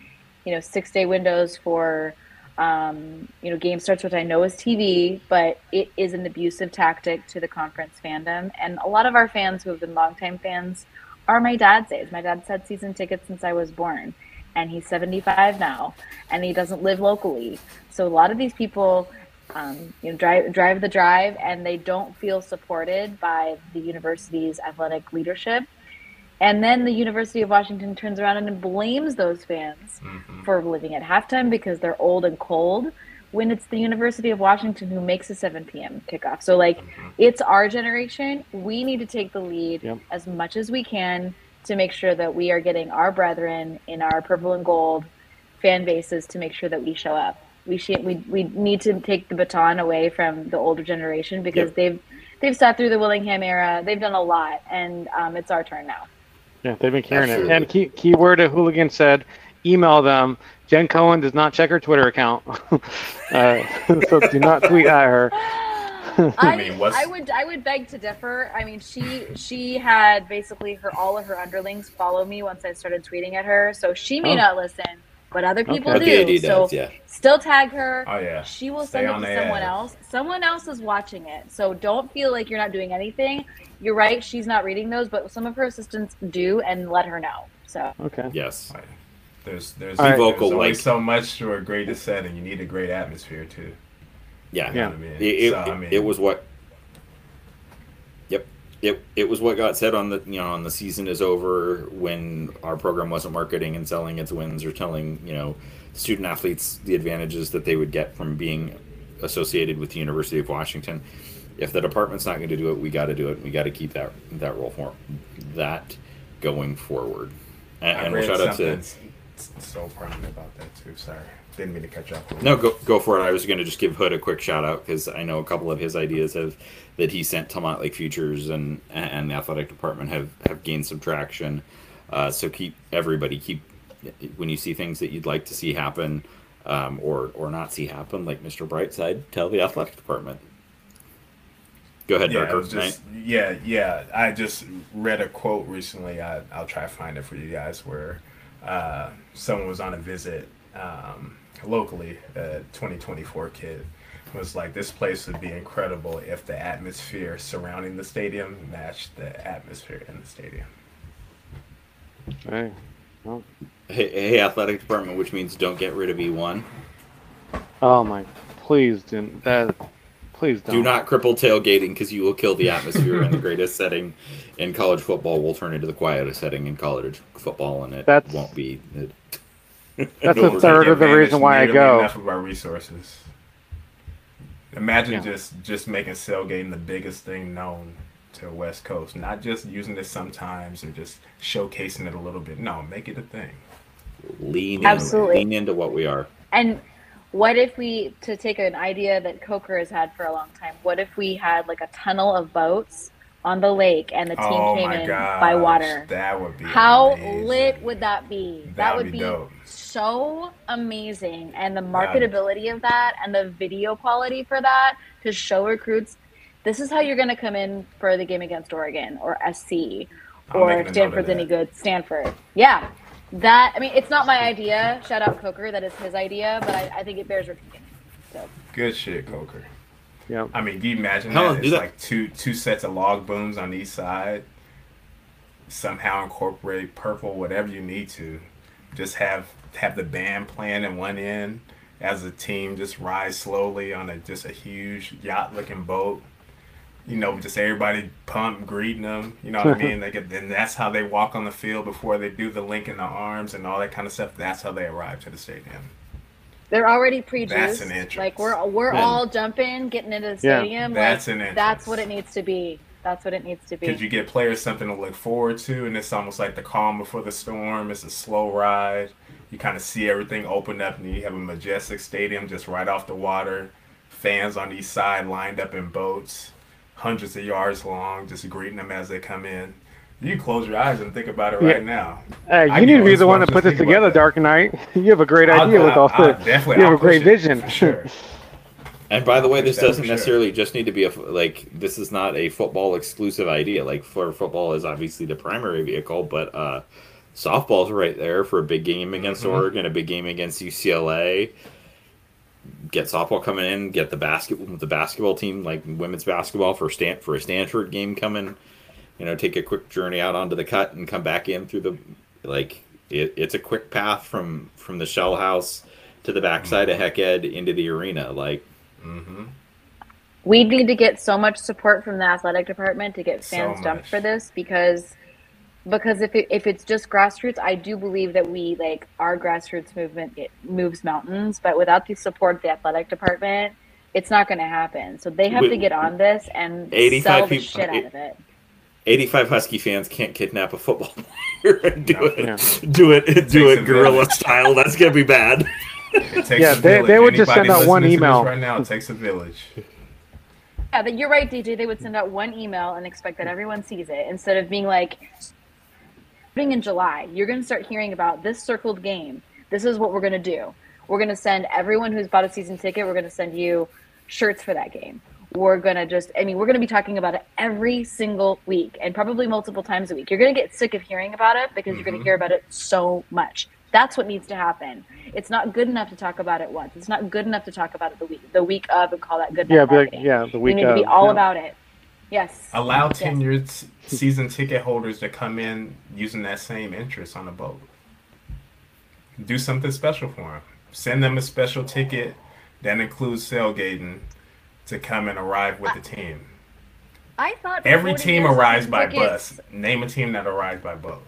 you know, six day windows for, um, you know, game starts, which I know is TV, but it is an abusive tactic to the conference fandom. And a lot of our fans who have been longtime fans are my dad's age. My dad's had season tickets since I was born and he's 75 now and he doesn't live locally so a lot of these people um, you know drive drive the drive and they don't feel supported by the university's athletic leadership and then the university of washington turns around and blames those fans for living at halftime because they're old and cold when it's the university of washington who makes a 7 p.m kickoff so like it's our generation we need to take the lead Yep. as much as we can to make sure that we are getting our brethren in our purple and gold fan bases to make sure that we show up. We should, we we need to take the baton away from the older generation because Yep. they've they've sat through the Willingham era. They've done a lot, and um, it's our turn now. Yeah, they've been carrying Absolutely. it. And key keyword a hooligan said, email them. Jen Cohen does not check her Twitter account, uh, so do not tweet at her. I, mean, I would I would beg to differ. I mean, she she had basically her all of her underlings follow me once I started tweeting at her, so she may Oh. not listen, but other people Okay. Do. the AD so does, yeah. still tag her. Oh yeah. She will Stay send it to someone ass. else. Someone else is watching it. So don't feel like you're not doing anything. You're right, she's not reading those, but some of her assistants do and let her know. So Okay. Yes. Right. There's there's, All right. there's Vocal, only like- so much to a great setting. You need a great atmosphere too. Yeah. You know Yeah. I mean? It, it, I mean, it was what. It it was what got said on the you know on the season is over when our program wasn't marketing and selling its wins or telling you know student athletes the advantages that they would get from being associated with the University of Washington. If the department's not going to do it, we got to do it. We got to keep that that role for that going forward. And, and we'll shout out to so prominent about that too. Sorry, didn't mean to catch up. No, go go for it. I was going to just give Hood a quick shout out because I know a couple of his ideas have that he sent to Lake Futures and and the athletic department have have gained some traction. Uh, so keep everybody keep when you see things that you'd like to see happen um, or or not see happen, like Mr. Brightside, tell the athletic department. Go ahead, Yeah, Darker. just yeah, yeah. I just read a quote recently. I, I'll try to find it for you guys. Where uh, someone was on a visit um, locally. A 2024 kid was like, "This place would be incredible if the atmosphere surrounding the stadium matched the atmosphere in the stadium." Hey, Hey, hey, athletic department, which means don't get rid of E1. oh my, please do that. Please don't. Do not cripple tailgating because you will kill the atmosphere in the greatest setting in college football. Will turn into the quietest setting in college football, and it That's- won't be. It, That's No, a third of the reason why I go. Enough of our resources. Imagine Yeah. just just making sailgating the biggest thing known to the West Coast. Not just using it sometimes or just showcasing it a little bit. No, make it a thing. lean in, Absolutely. lean into what we are. And what if we, to take an idea that Coker has had for a long time, what if we had like a tunnel of boats on the lake and the team oh came in god, by water? That would be How amazing. lit would that be? That, That would be, be so amazing. And the That'd- marketability of that and the video quality for that to show recruits this is how you're going to come in for the game against Oregon or SC or making a note if Stanford's any good, Stanford. Yeah. That, I mean, it's not my idea. Shout out Coker. That is his idea, but I, I think it bears repeating. So, Good shit, Coker. Yep. I mean, do you imagine Hell, that? It's that. like two two sets of log booms on each side. Somehow incorporate purple, whatever you need to. Just have have the band playing in one end as a team just rise slowly on a just a huge yacht looking boat. You know, just everybody pumped, greeting them. You know what I mean? They get, and that's how they walk on the field before they do the link in the arms and all that kind of stuff. That's how they arrive to the stadium. They're already That's pre-juiced. an entrance. Like we're we're Man. all jumping, getting into the stadium. Yeah. stadium. That's like, an entrance. That's what it needs to be. That's what it needs to be. Because you get players something to look forward to, and it's almost like the calm before the storm. It's a slow ride. You kind of see everything open up, and you have a majestic stadium just right off the water. Fans on each side lined up in boats, hundreds of yards long, just greeting them as they come in. You close your eyes and think about it Yeah. right now. Hey, I you need to be the one to put this this think about together. Dark Knight. You have a great idea I'll- with all I'll- the. I'll definitely, you have I'll a great vision. sure. And by the way, this doesn't sure. necessarily just need to be a f- like. This is not a football exclusive idea. Like, for football is obviously the primary vehicle, but uh, softball's right there for a big game against Mhm. Oregon, a big game against UCLA. Get softball coming in. Get the basket the basketball team, like women's basketball, for Stan for a Stanford game coming. You know, take a quick journey out onto the cut and come back in through the like. It, it's a quick path from from the shell house to the backside of Hec Ed into the arena. Like mm-hmm. we need to get so much support from the athletic department to get fans jumped much. for this because because if it, if it's just grassroots, I do believe that we like our grassroots movement it moves mountains, but without the support of the athletic department, it's not going to happen. So they have We- to get on this and 85 sell the people- shit out of it. 85 Husky fans can't kidnap a football player and do No. it, Yeah. do it, do takes it guerrilla village. style. That's gonna be bad. It takes Yeah, a they- they would just send out one listening to this email. Right now, it takes a village. Yeah, but you're right, DJ. They would send out one email and expect that everyone sees it instead of being like, starting in July, you're going to start hearing about this circled game. This is what we're going to do. We're going to send everyone who's bought a season ticket, we're going to send you shirts for that game. We're going to just, I mean, we're going to be talking about it every single week and probably multiple times a week. You're going to get sick of hearing about it because you're going to mm-hmm. hear about it so much. That's what needs to happen. It's not good enough to talk about it once. It's not good enough to talk about it the week the week of and call that good Yeah, enough be like, marketing. yeah, the week. We week need to be all yeah. about it. Yes. Allow Yes. tenured s- season ticket holders to come in using that same interest on a boat. Do something special for them. Send them a special ticket that includes sailgating to come and arrive with the team. I thought Every team arrives by tickets- bus. Name a team that arrives by boat.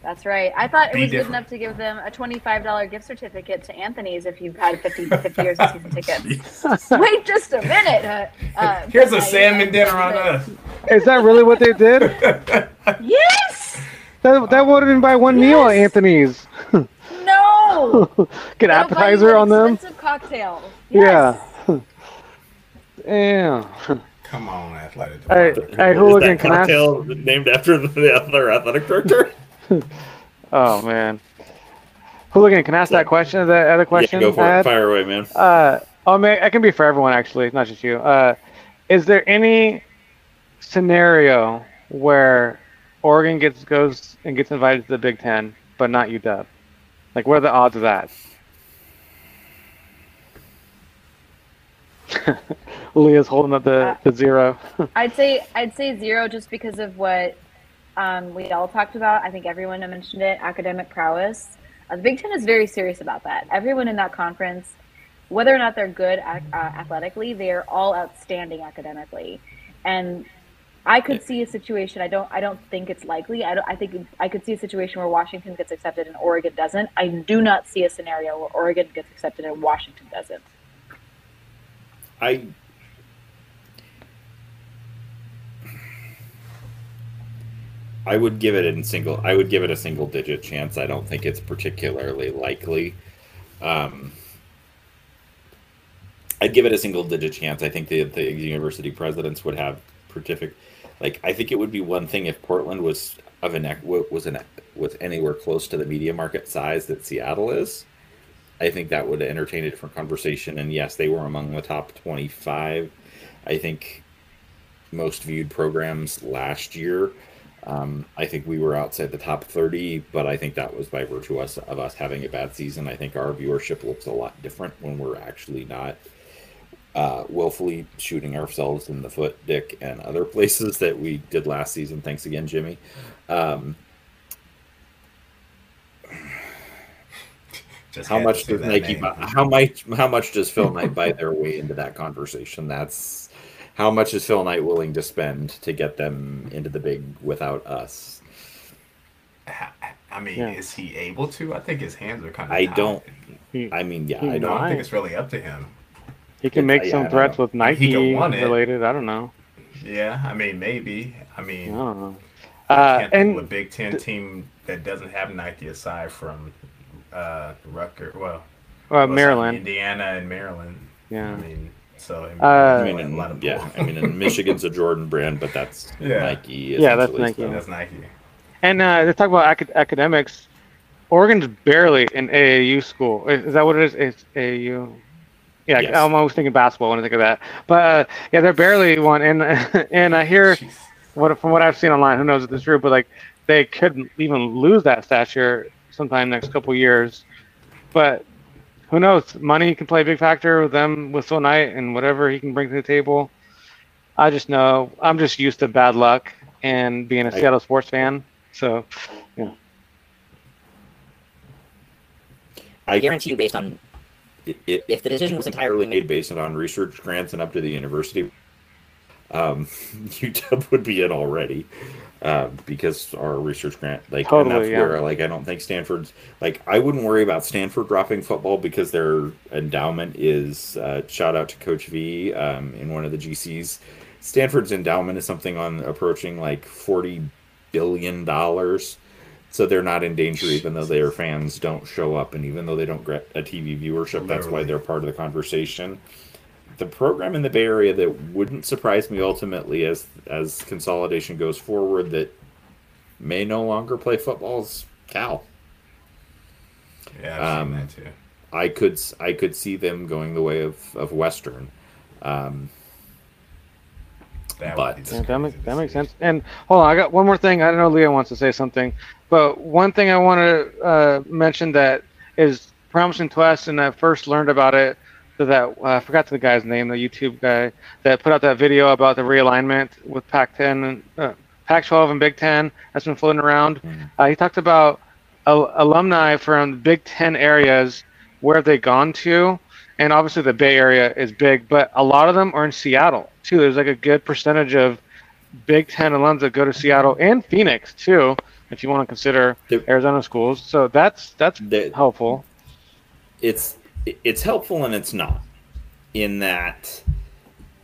That's right. I thought it was different. good enough to give them a twenty-five dollar gift certificate to Anthony's if you've had 50, 50 years of season tickets. Wait just a minute. Uh, uh, Here's a I- salmon I- dinner on us. Is that really what they did? Yes. That, that would have been by one meal at Anthony's. No. Get They'll buy you appetizer on them. Expensive cocktail. Yes. Yeah. Damn. Come on, athletic Hey, department. hey, Is hooligan, that can I? cocktail named after the other athletic director? Oh man. Hooligan, can I ask that question? The other question yeah, go for I it. had? Fire away, man. Uh, oh man, it can be for everyone actually, not just you. Uh, is there any scenario where Oregon gets goes and gets invited to the Big Ten, but not UW? Like, what are the odds of that? Leah's holding up the, Uh, the zero. I'd say I'd say zero just because of what um, we all talked about. I think everyone mentioned it. Academic prowess. Uh, the Big Ten is very serious about that. Everyone in that conference, whether or not they're good uh, athletically, they are all outstanding academically, and I could see a situation. I don't. I don't think it's likely. I don't. I think I could see a situation where Washington gets accepted and Oregon doesn't. I do not see a scenario where Oregon gets accepted and Washington doesn't. I. I would give it in single. I would give it a single digit chance. I don't think it's particularly likely. Um, I'd give it a single digit chance. I think the the university presidents would have certificate. Like I think it would be one thing if Portland was of an was an was anywhere close to the media market size that Seattle is. I think that would entertain a different conversation. And yes, they were among the top twenty-five. I think most viewed programs last year. Um, I think we were outside the top 30, but I think that was by virtue of us having a bad season. I think our viewership looks a lot different when we're actually not uh, willfully shooting ourselves in the foot, Dick, and other places that we did last season. Thanks again, Jimmy. Um, how much does Nike? Buy, how much? How much does Phil Knight buy their way into that conversation? That's how much is Phil Knight willing to spend to get them into the big without us? I mean, yeah. is he able to? I think his hands are kind of. I tied. don't. I mean, yeah, I don't. I think it's really up to him. He can make some threats with Nike related. I don't know. Yeah, I mean maybe. I mean, I don't know. Uh, and a Big Ten th- team that doesn't have Nike aside from uh, Rutgers, well, uh, Maryland, Indiana, and Maryland. Yeah, I mean, so uh, I mean, in, yeah, I mean, in Michigan's a Jordan brand, but that's yeah. Nike. Yeah, that's Nike. So. That's Nike. And uh, let's talk about acad- academics. Oregon's barely an AAU school. Is that what it is? It's AAU. Yeah, yes. I'm always thinking basketball when I think of that. But uh, yeah, they're barely one, and and I hear what from what I've seen online. Who knows if it's true? But like they could even lose that stature sometime next couple years. But who knows? Money can play a big factor with them with Phil Knight and whatever he can bring to the table. I just know I'm just used to bad luck and being a Seattle sports fan. So, yeah. I guarantee you, based on it, if the decision was entirely made based on research grants and up to the university, um, UW would be in already uh, because our research grant, like, totally, and that's yeah. where, like, I don't think Stanford's, like, I wouldn't worry about Stanford dropping football because their endowment is, uh, shout out to Coach V um, in one of the GCs. Stanford's endowment is something on approaching like $40 billion so they're not in danger even though their fans don't show up and even though they don't get a tv viewership that's why they're part of the conversation the program in the bay area that wouldn't surprise me ultimately as as consolidation goes forward that may no longer play football is cal yeah I've um, that too. i could i could see them going the way of of western um, that but yeah, that, makes, that makes sense. And hold on, I got one more thing. I don't know Leah wants to say something. But one thing I want to uh, mention that is promising to us, and I first learned about it, that uh, I forgot the guy's name, the YouTube guy that put out that video about the realignment with Pac-10 and uh, Pac-12 and Big Ten that's been floating around. Mm-hmm. Uh, he talked about alumni from the Big Ten areas where have they gone to, and obviously the Bay Area is big, but a lot of them are in Seattle too. There's like a good percentage of Big Ten alums that go to Seattle and Phoenix too if you want to consider Arizona schools. So that's that's helpful. It's it's helpful and it's not in that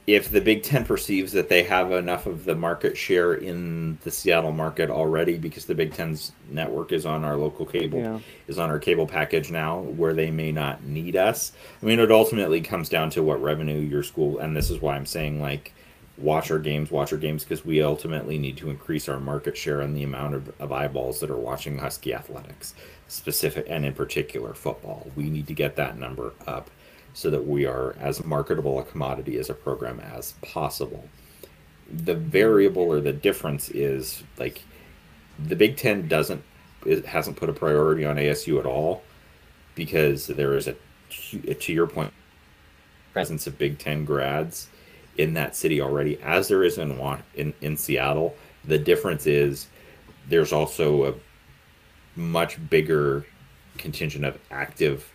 if the Big Ten perceives that they have enough of the market share in the Seattle market already, because the Big Ten's network is on our local cable, yeah. is on our cable package now, where they may not need us. I mean, it ultimately comes down to what revenue your school, and this is why I'm saying like watch our games, watch our games, because we ultimately need to increase our market share and the amount of, of eyeballs that are watching Husky athletics, specific and in particular football. We need to get that number up so that we are as marketable a commodity as a program as possible. The variable or the difference is like the Big Ten doesn't it hasn't put a priority on ASU at all because there is a to your point presence of Big Ten grads in that city already, as there is in in, in Seattle. The difference is there's also a much bigger contingent of active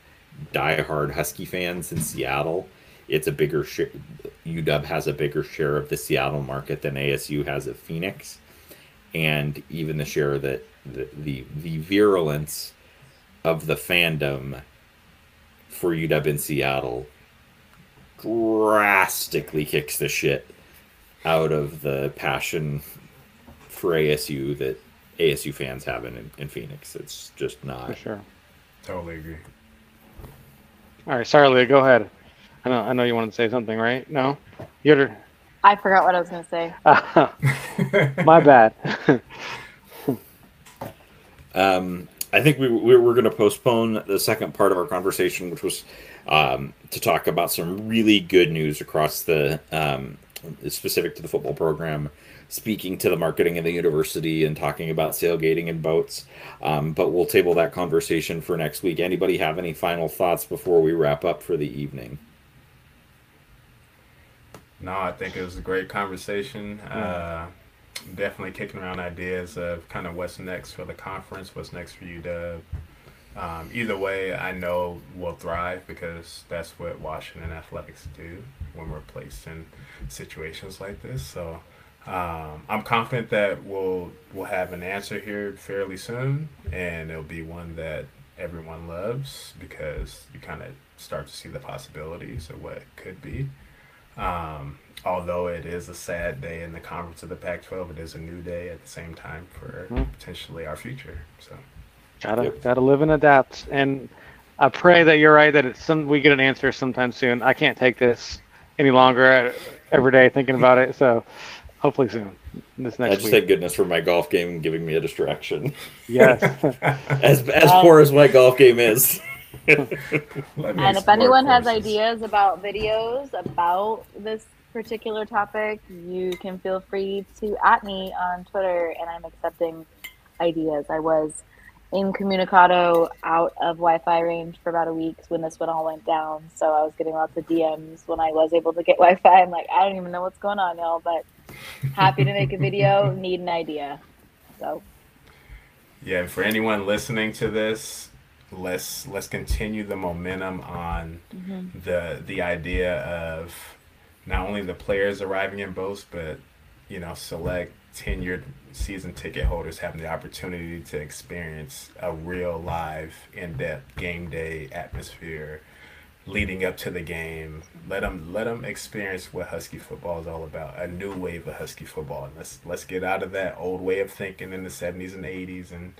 diehard Husky fans in Seattle. It's a bigger share. UW has a bigger share of the Seattle market than ASU has of Phoenix, and even the share that the the, the virulence of the fandom for UW in Seattle drastically kicks the shit out of the passion for ASU that ASU fans have in, in Phoenix. It's just not. For not. sure. Totally agree. All right, sorry, Leah. Go ahead. I know. I know you wanted to say something, right? No. You're. I forgot what I was going to say. my bad. Um, I think we, we we're going to postpone the second part of our conversation, which was um, to talk about some really good news across the um, specific to the football program, speaking to the marketing of the university and talking about sailgating and boats. Um, but we'll table that conversation for next week. Anybody have any final thoughts before we wrap up for the evening? No, I think it was a great conversation. Uh, definitely kicking around ideas of kind of what's next for the conference, what's next for you to. Um, either way, I know we'll thrive because that's what Washington athletics do when we're placed in situations like this. So um, I'm confident that we'll we'll have an answer here fairly soon, and it'll be one that everyone loves because you kind of start to see the possibilities of what it could be. Um, although it is a sad day in the conference of the Pac-12, it is a new day at the same time for potentially our future. So Gotta Yep. gotta live and adapt. And I pray that you're right that it's some we get an answer sometime soon. I can't take this any longer every day thinking about it. So hopefully soon. This next. I just week. thank goodness for my golf game giving me a distraction. yes. As as poor as my golf game is. And if explore anyone has ideas about videos about this particular topic, you can feel free to at me on Twitter, and I'm accepting ideas. I was incommunicado out of Wi-Fi range for about a week when this one all went down, so I was getting lots of DMs when I was able to get Wi-Fi. I'm like, I don't even know what's going on, y'all, but happy to make a video. Need an idea, so Yeah, for anyone listening to this, let's let's continue the momentum on mm-hmm. the the idea of not only the players arriving in boats, but you know, select tenured season ticket holders having the opportunity to experience a real live, in-depth game day atmosphere leading up to the game. Let them let them experience what Husky football is all about. A new wave of Husky football. And let's let's get out of that old way of thinking in the 70s and 80s and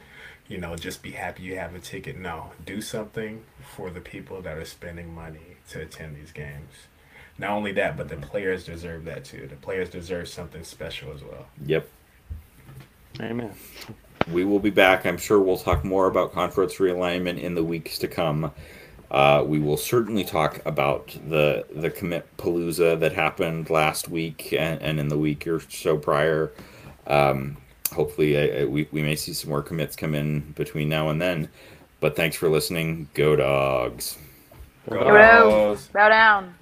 you know just be happy you have a ticket. No, do something for the people that are spending money to attend these games. Not only that, but the players deserve that too. The players deserve something special as well. Yep. Amen. We will be back. I'm sure we'll talk more about conference realignment in the weeks to come. Uh, we will certainly talk about the the commit palooza that happened last week and, and in the week or so prior. Um, hopefully, uh, we, we may see some more commits come in between now and then. But thanks for listening. Go dogs. Go Dogs. bow down.